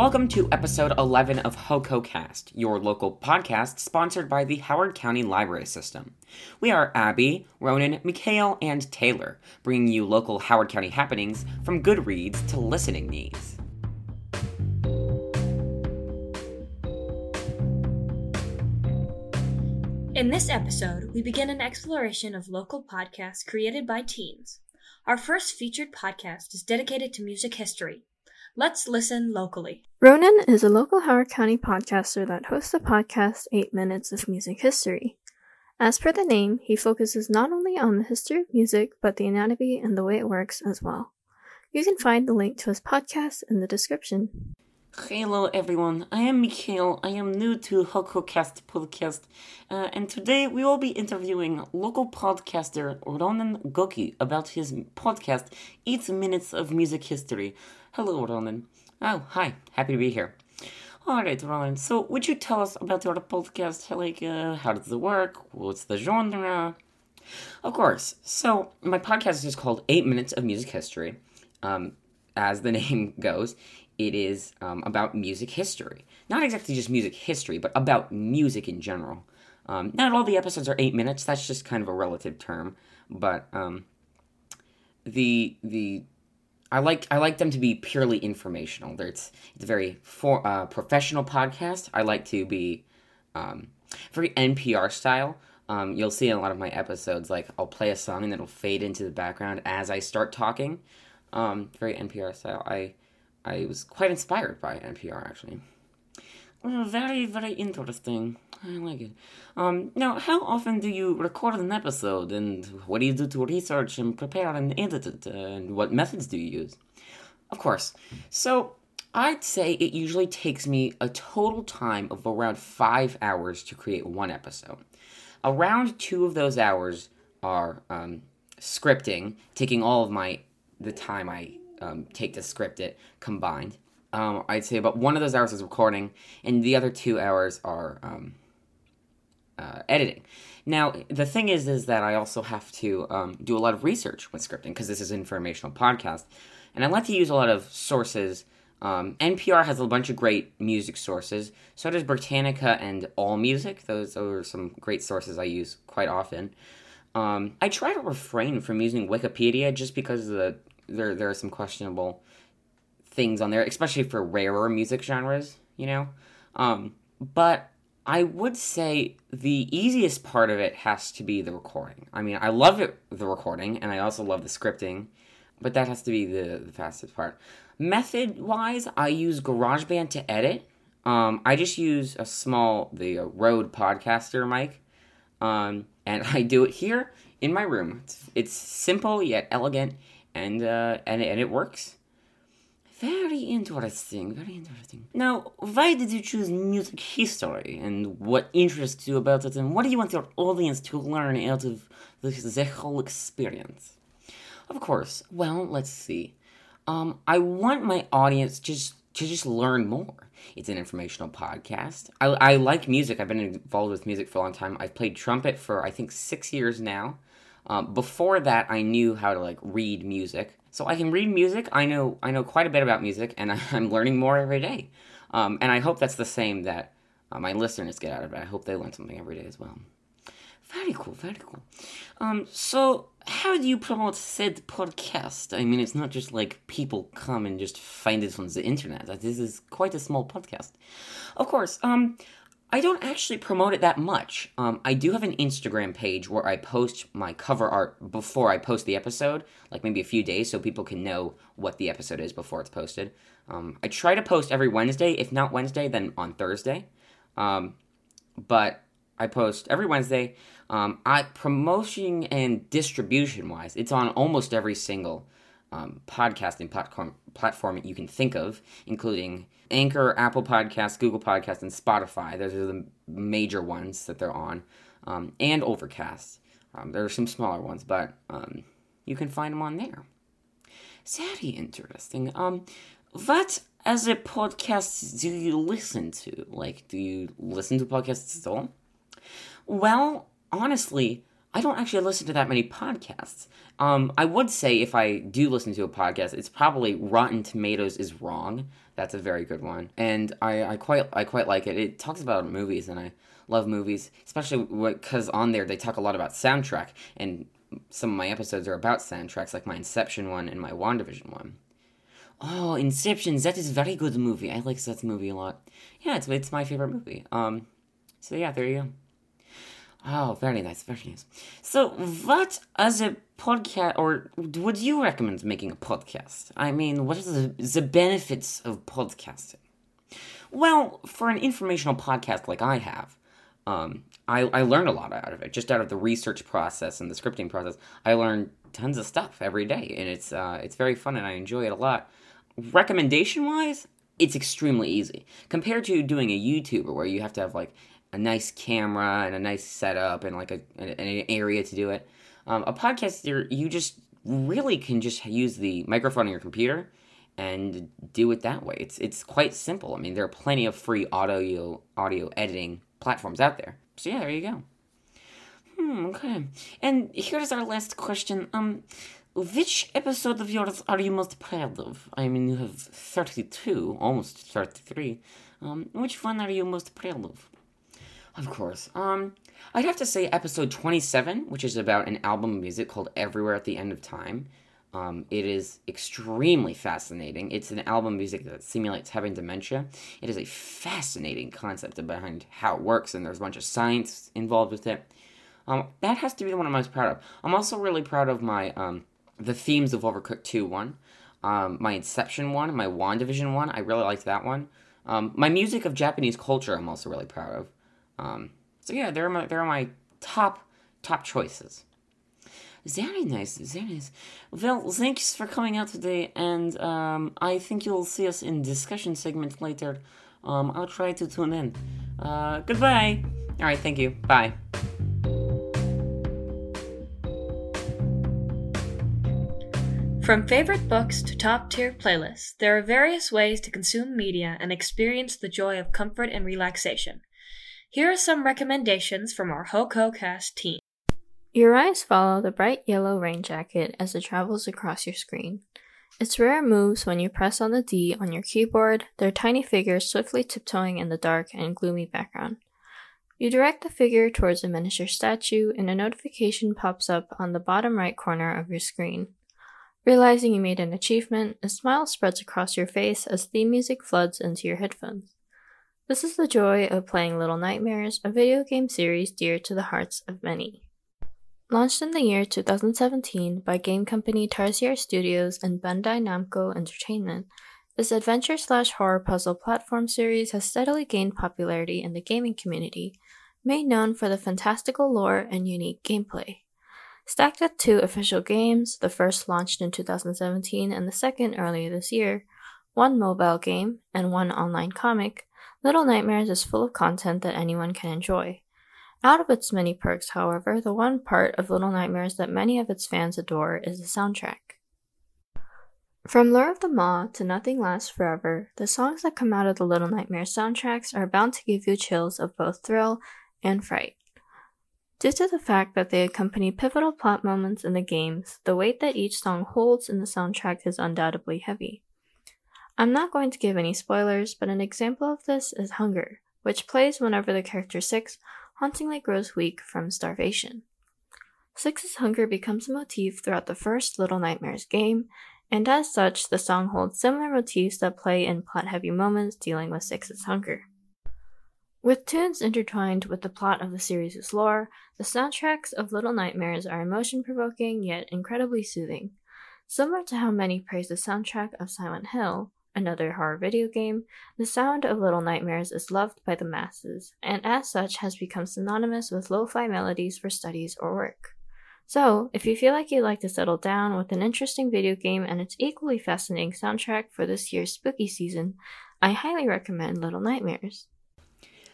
Welcome to episode 11 of HoCoCast, your local podcast sponsored by the Howard County Library System. We are Abby, Ronan, Mikhail, and Taylor, bringing you local Howard County happenings from good reads to listening needs. In this episode, we begin an exploration of local podcasts created by teens. Our first featured podcast is dedicated to music history. Let's listen locally. Ronan is a local Howard County podcaster that hosts the podcast 8 Minutes of Music History. As per the name, he focuses not only on the history of music, but the anatomy and the way it works as well. You can find the link to his podcast in the description. Hello everyone, I am Mikhail. I am new to HoCoCast podcast, uh, and today we will be interviewing local podcaster Ronan Goki about his podcast 8 Minutes of Music History. Hello Ronan. Oh, hi, happy to be here. Alright Ronan, so would you tell us about your podcast? Like, uh, how does it work? What's the genre? Of course. So, my podcast is called 8 Minutes of Music History. Um, as the name goes, it is um, about music history. Not exactly just music history, but about music in general. Um, not all the episodes are eight minutes. That's just kind of a relative term. But um, the the I like I like them to be purely informational. It's it's a very for, uh, professional podcast. I like to be um, very NPR style. Um, you'll see in a lot of my episodes, like I'll play a song and it'll fade into the background as I start talking. Um, very NPR style. I I was quite inspired by NPR actually. Uh, very very interesting. I like it. Um, now, how often do you record an episode, and what do you do to research and prepare and edit it, and what methods do you use? Of course. So, I'd say it usually takes me a total time of around five hours to create one episode. Around two of those hours are um, scripting, taking all of my the time I um, take to script it combined. Um, I'd say about one of those hours is recording, and the other two hours are um, uh, editing. Now, the thing is, is that I also have to um, do a lot of research with scripting because this is an informational podcast, and I like to use a lot of sources. Um, NPR has a bunch of great music sources. So does Britannica and All Music. Those are some great sources I use quite often. Um, I try to refrain from using Wikipedia just because the there there are some questionable things on there, especially for rarer music genres. You know, um, but I would say the easiest part of it has to be the recording. I mean, I love it, the recording, and I also love the scripting, but that has to be the, the fastest part. Method wise, I use GarageBand to edit. Um, I just use a small, the uh, Rode Podcaster mic, um, and I do it here in my room. It's, it's simple yet elegant, and, uh, and, and it works. Very interesting, very interesting. Now, why did you choose music history, and what interests you about it, and what do you want your audience to learn out of this, the whole experience? Of course, well, let's see. Um, I want my audience just to just learn more. It's an informational podcast. I, I like music. I've been involved with music for a long time. I've played trumpet for I think six years now. Um, before that, I knew how to like read music. So I can read music. I know I know quite a bit about music, and I'm learning more every day. Um, and I hope that's the same that uh, my listeners get out of it. I hope they learn something every day as well. Very cool, very cool. Um, so how do you promote said podcast? I mean, it's not just like people come and just find it on the internet. This is quite a small podcast. Of course, um, I don't actually promote it that much. Um, I do have an Instagram page where I post my cover art before I post the episode, like maybe a few days, so people can know what the episode is before it's posted. Um, I try to post every Wednesday. If not Wednesday, then on Thursday. Um, but I post every Wednesday. Um, I promotion and distribution wise, it's on almost every single um, podcasting platform platform you can think of, including Anchor, Apple Podcasts, Google Podcasts, and Spotify. Those are the major ones that they're on, um, and Overcast. Um, there are some smaller ones, but um, you can find them on there. Very interesting. Um, what as a podcast do you listen to? Like, do you listen to podcasts at all? Well, honestly, I don't actually listen to that many podcasts. Um, I would say if I do listen to a podcast, it's probably Rotten Tomatoes is wrong. That's a very good one, and I, I quite I quite like it. It talks about movies, and I love movies, especially because on there they talk a lot about soundtrack, and some of my episodes are about soundtracks, like my Inception one and my WandaVision one. Oh, Inception, that is a very good movie. I like that movie a lot. Yeah, it's it's my favorite movie. Um, so yeah, there you go. Oh, very nice, very nice. So, what as a podcast, or would you recommend making a podcast? I mean, what are the, the benefits of podcasting? Well, for an informational podcast like I have, um, I, I learned a lot out of it. Just out of the research process and the scripting process, I learned tons of stuff every day, and it's uh, it's very fun and I enjoy it a lot. Recommendation wise, it's extremely easy compared to doing a YouTuber where you have to have like a nice camera and a nice setup and like a an, an area to do it. Um, a podcast, you just really can just use the microphone on your computer and do it that way. It's it's quite simple. I mean, there are plenty of free audio audio editing platforms out there. So yeah, there you go. Hmm, okay. And here's our last question. Um, which episode of yours are you most proud of? I mean, you have 32, almost 33. Um, which one are you most proud of? Of course. Um, I'd have to say episode 27, which is about an album of music called Everywhere at the End of Time. Um, it is extremely fascinating. It's an album music that simulates having dementia. It is a fascinating concept behind how it works, and there's a bunch of science involved with it. Um, that has to be the one I'm most proud of. I'm also really proud of my um, the themes of Overcooked 2 one, um, my Inception one, my WandaVision one. I really liked that one. Um, my music of Japanese culture, I'm also really proud of. Um, so yeah, they're my they're my top top choices. Very nice, very nice. Well, thanks for coming out today, and um, I think you'll see us in discussion segment later. Um, I'll try to tune in. Uh, goodbye. All right, thank you. Bye. From favorite books to top tier playlists, there are various ways to consume media and experience the joy of comfort and relaxation. Here are some recommendations from our HoCoCast team. Your eyes follow the bright yellow rain jacket as it travels across your screen. Its rare moves when you press on the D on your keyboard, their tiny figures swiftly tiptoeing in the dark and gloomy background. You direct the figure towards a miniature statue, and a notification pops up on the bottom right corner of your screen. Realizing you made an achievement, a smile spreads across your face as theme music floods into your headphones. This is the joy of playing Little Nightmares, a video game series dear to the hearts of many. Launched in the year 2017 by game company Tarsier Studios and Bandai Namco Entertainment, this adventure slash horror puzzle platform series has steadily gained popularity in the gaming community, made known for the fantastical lore and unique gameplay. Stacked at two official games, the first launched in 2017 and the second earlier this year, one mobile game, and one online comic, Little Nightmares is full of content that anyone can enjoy. Out of its many perks, however, the one part of Little Nightmares that many of its fans adore is the soundtrack. From Lure of the Maw to Nothing Lasts Forever, the songs that come out of the Little Nightmares soundtracks are bound to give you chills of both thrill and fright. Due to the fact that they accompany pivotal plot moments in the games, the weight that each song holds in the soundtrack is undoubtedly heavy. I'm not going to give any spoilers, but an example of this is Hunger, which plays whenever the character Six hauntingly grows weak from starvation. Six's hunger becomes a motif throughout the first Little Nightmares game, and as such, the song holds similar motifs that play in plot heavy moments dealing with Six's hunger. With tunes intertwined with the plot of the series' lore, the soundtracks of Little Nightmares are emotion provoking yet incredibly soothing. Similar to how many praise the soundtrack of Silent Hill, another horror video game, the sound of Little Nightmares is loved by the masses, and as such has become synonymous with lo fi melodies for studies or work. So, if you feel like you'd like to settle down with an interesting video game and its equally fascinating soundtrack for this year's spooky season, I highly recommend Little Nightmares.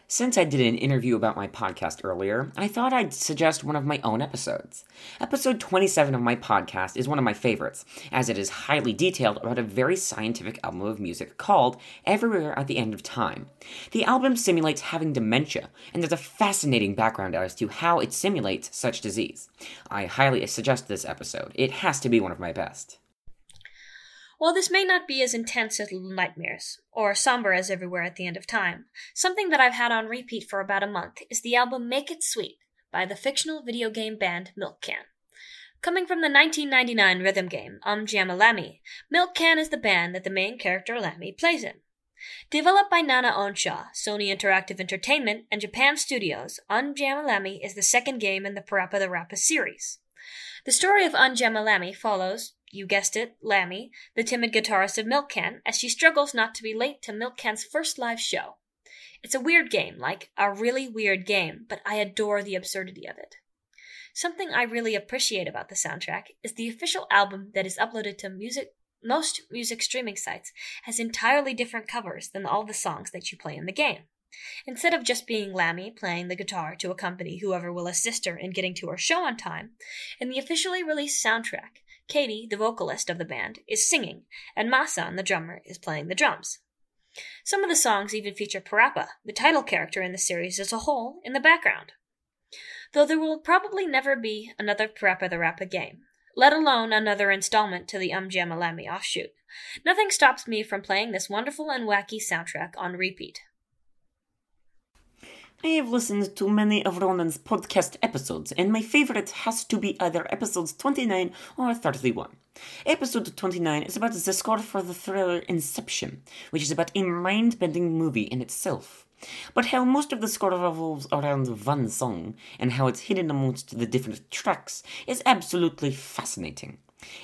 Since I did an interview about my podcast earlier, I thought I'd suggest one of my own episodes. Episode 27 of my podcast is one of my favorites, as it is highly detailed about a very scientific album of music called Everywhere at the End of Time. The album simulates having dementia, and there's a fascinating background as to how it simulates such disease. I highly suggest this episode. It has to be one of my best. While this may not be as intense as Little Nightmares, or somber as Everywhere at the End of Time, something that I've had on repeat for about a month is the album Make It Sweet by the fictional video game band Milk Can. Coming from the 1999 rhythm game Um Jammer Lammy, Milk Can is the band that the main character Lammy plays in. Developed by NanaOn-Sha, Sony Interactive Entertainment, and Japan Studios, Unjamalami is the second game in the PaRappa the Rapper series. The story of Unjamalami follows, you guessed it, Lammy, the timid guitarist of Milk Can, as she struggles not to be late to Milk Can's first live show. It's a weird game, like a really weird game, but I adore the absurdity of it. Something I really appreciate about the soundtrack is the official album that is uploaded to music most music streaming sites has entirely different covers than all the songs that you play in the game. Instead of just being Lammy playing the guitar to accompany whoever will assist her in getting to her show on time, in the officially released soundtrack, Katy, the vocalist of the band, is singing, and Masan, the drummer, is playing the drums. Some of the songs even feature PaRappa, the title character in the series as a whole, in the background. Though there will probably never be another PaRappa the Rapper game, let alone another installment to the Um Jammer Lammy offshoot. Nothing stops me from playing this wonderful and wacky soundtrack on repeat. I have listened to many of Ronan's podcast episodes, and my favorite has to be either episodes 29 or 31. Episode 29 is about the score for the thriller Inception, which is about a mind bending movie in itself. But how most of the score revolves around one song and how it's hidden amongst the different tracks is absolutely fascinating.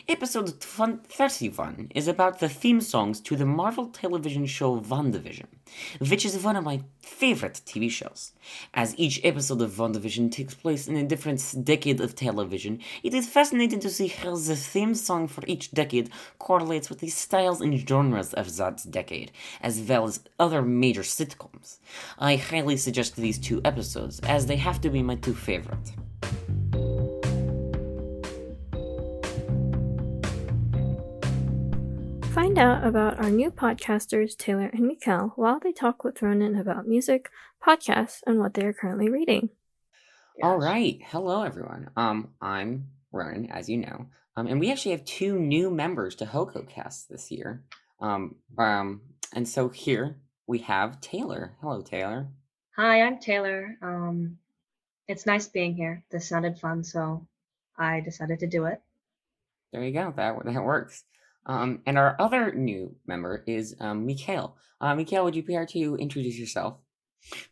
Episode 31 is about the theme songs to the Marvel television show WandaVision, which is one of my favorite TV shows. As each episode of WandaVision takes place in a different decade of television, it is fascinating to see how the theme song for each decade correlates with the styles and genres of that decade, as well as other major sitcoms. I highly suggest these two episodes, as they have to be my two favorite. Find out about our new podcasters, Taylor and Mikhail, while they talk with Ronan about music, podcasts, and what they are currently reading. All right. Hello, everyone. Um, I'm Ronan, as you know. Um, and we actually have two new members to HoCoCast this year. Um, um, and so here we have Taylor. Hello, Taylor. Hi, I'm Taylor. Um, it's nice being here. This sounded fun, so I decided to do it. There you go. That that works. Um, and our other new member is um, Mikhail. Uh, Mikhail, would you care to introduce yourself?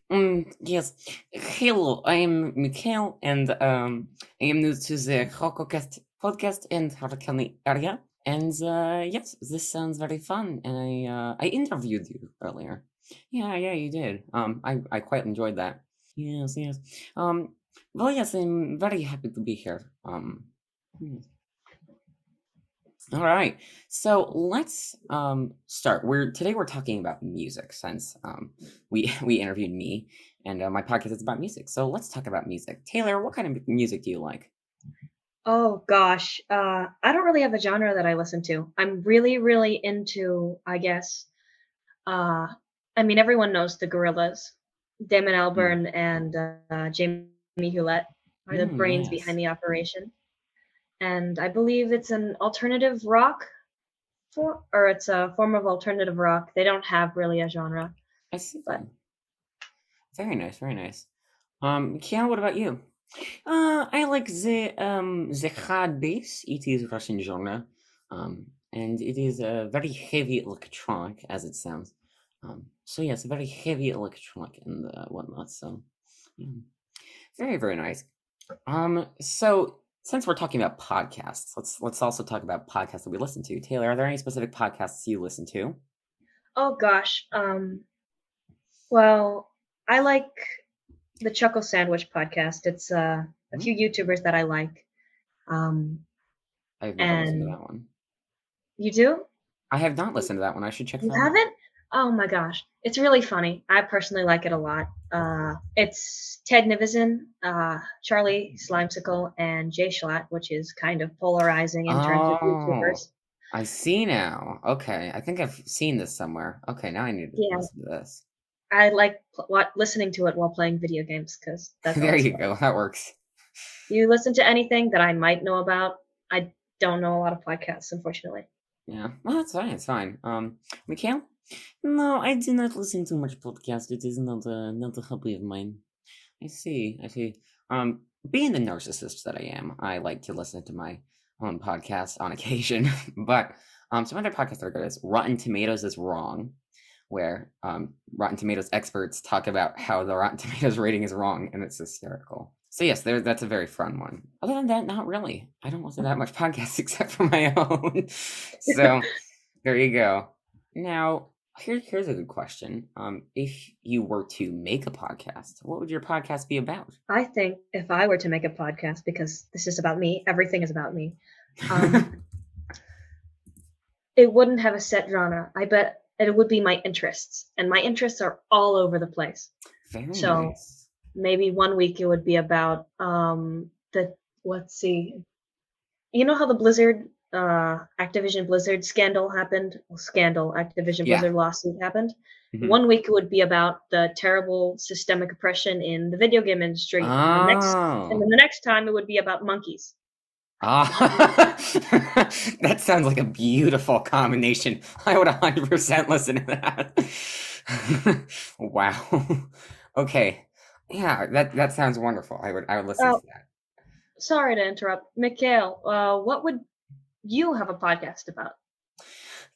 Um, yes. Hello, I am Mikhail, and um, I am new to the HoCoCast podcast in Howard County area. And uh, yes, this sounds very fun. And I uh, I interviewed you earlier. Yeah, yeah, you did. Um, I I quite enjoyed that. Yes, yes. Um, well, yes, I'm very happy to be here. Um. Hmm. All right. So let's um start. We're today we're talking about music since um we we interviewed me and uh, my podcast is about music. So let's talk about music. Taylor, what kind of music do you like? Oh gosh, uh, I don't really have a genre that I listen to. I'm really, really into, I guess. Uh, I mean, everyone knows the Gorillaz, Damon Mm. Albarn and uh, Jamie Hewlett are the Mm, brains yes. behind the operation, and I believe it's an alternative rock, for or it's a form of alternative rock. They don't have really a genre. I see. But- Very nice, very nice. Um, Kiana, what about you? Uh, I like the um the hard bass. It is Russian genre, um, and it is a very heavy electronic as it sounds. Um, so yes, very heavy electronic and uh, whatnot. So, yeah. very very nice. Um, so since we're talking about podcasts, let's let's also talk about podcasts that we listen to. Taylor, are there any specific podcasts you listen to? Oh gosh. Um well, I like the Chuckle Sandwich podcast. It's uh a few YouTubers that I like. Um I've never listened to that one. you do? I have not listened to that one. I should check You out. haven't? Oh my gosh. It's really funny. I personally like it a lot. Uh it's Ted Nivison, uh Charlie Slimecicle, and Jay Schlatt, which is kind of polarizing in terms of Oh. YouTubers. I see now. Okay, I think I've seen this somewhere. Okay, now I need to Yeah. listen to this. I like pl- listening to it while playing video games because that's there you fun. go. That works. you listen to anything that I might know about. I don't know a lot of podcasts, unfortunately. Yeah, well, that's fine. It's fine. Um, Mikhail? No, I do not listen to much podcast. It is not a not a hobby of mine. I see. I see. Um, being the narcissist that I am, I like to listen to my own podcast on occasion. but um, some other podcasts that are good is Rotten Tomatoes is wrong, where um, Rotten Tomatoes experts talk about how the Rotten Tomatoes rating is wrong, and it's hysterical. So yes, there that's a very fun one. Other than that, not really. I don't listen to that much podcasts except for my own. so there you go. Now, here, here's a good question. Um, if you were to make a podcast, what would your podcast be about? I think if I were to make a podcast, because this is about me, everything is about me. Um, it wouldn't have a set genre. I bet it would be my interests, and my interests are all over the place. Very so nice. maybe one week it would be about um the let's see, you know how the Blizzard uh Activision Blizzard scandal happened? Well, scandal Activision Yeah. Blizzard lawsuit happened. Mhm. One week it would be about the terrible systemic oppression in the video game industry. and the next Oh. and then the next time it would be about monkeys. Ah, that sounds like a beautiful combination. I would 100% listen to that. wow. Okay. Yeah, that that sounds wonderful. I would I would listen Oh. to that. Sorry to interrupt. Mikhail, uh, what would you have a podcast about?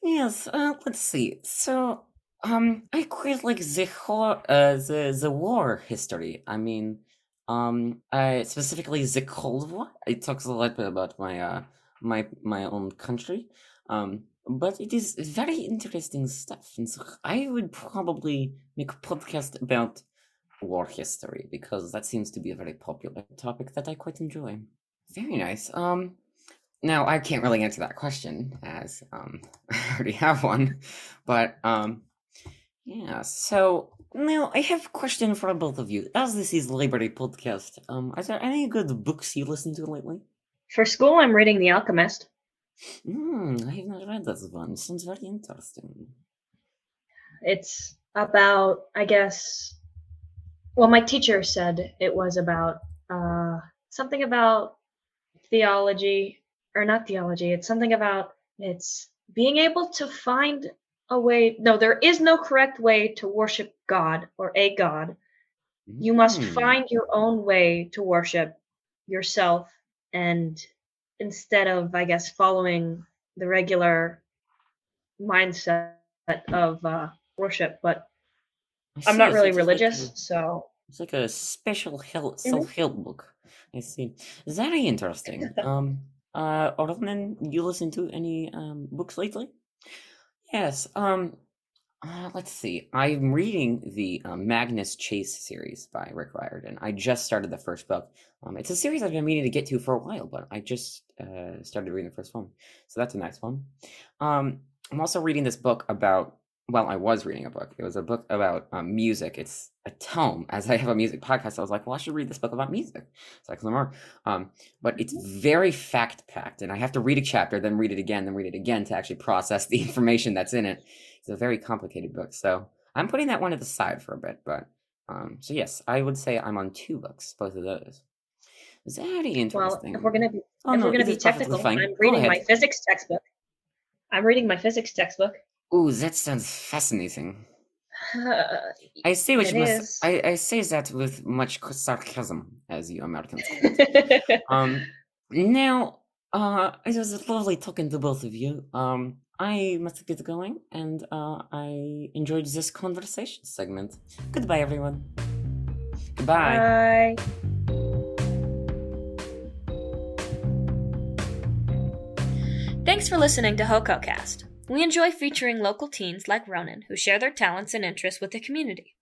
Yes, uh, let's see. So, um, I quite like the whole, uh, the the war history. I mean, um, uh, specifically the Cold War. It talks a lot about my uh my my own country. Um, but it is very interesting stuff, and so I would probably make a podcast about war history because that seems to be a very popular topic that I quite enjoy. Very nice. Um, now I can't really answer that question as um I already have one, but um yeah. So now I have a question for both of you. As this is Liberty Podcast, um, are there any good books you listened to lately? For school, I'm reading The Alchemist. Hmm, I have not read that one. Sounds very interesting. It's about, I guess, well, my teacher said it was about uh, something about theology, or not theology. It's something about it's being able to find a way. No, there is no correct way to worship God or a God. You must Hmm. find your own way to worship yourself, and instead of, I guess, following the regular mindset of uh, worship, but I'm not really it's like religious, a- so It's like a special help, Mhm. self-help book. I see. Very interesting. um, uh, Orlin, you listen to any um books lately? Yes. Um, uh, let's see. I'm reading the um, Magnus Chase series by Rick Riordan. I just started the first book. Um, it's a series I've been meaning to get to for a while, but I just uh, started reading the first one, so that's a nice one. Um, I'm also reading this book about. Well, I was reading a book. It was a book about um, music. It's a tome. As I have a music podcast, I was like, well, I should read this book about music. So I can learn more. Um, but it's very fact packed, and I have to read a chapter, then read it again, then read it again to actually process the information that's in it. It's a very complicated book, so I'm putting that one to the side for a bit. But um, so yes, I would say I'm on two books, both of those. Very well, interesting. if we're gonna be Oh, if no, we're gonna be technical. I'm reading my physics textbook. I'm reading my physics textbook. Ooh, that sounds fascinating. I say which must, I, I say that with much sarcasm, as you Americans. Um, now, uh, it was lovely talking to both of you. Um, I must get going, and uh, I enjoyed this conversation segment. Goodbye, everyone. Goodbye. Bye. Thanks for listening to HoCoCast. We enjoy featuring local teens like Ronan who share their talents and interests with the community.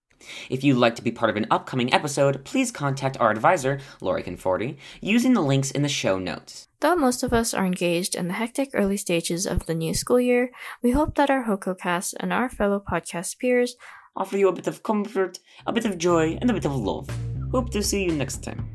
If you'd like to be part of an upcoming episode, please contact our advisor, Lori Conforti, using the links in the show notes. Though most of us are engaged in the hectic early stages of the new school year, we hope that our HoCoCast and our fellow podcast peers Offer you a bit of comfort, a bit of joy, and a bit of love. Hope to see you next time.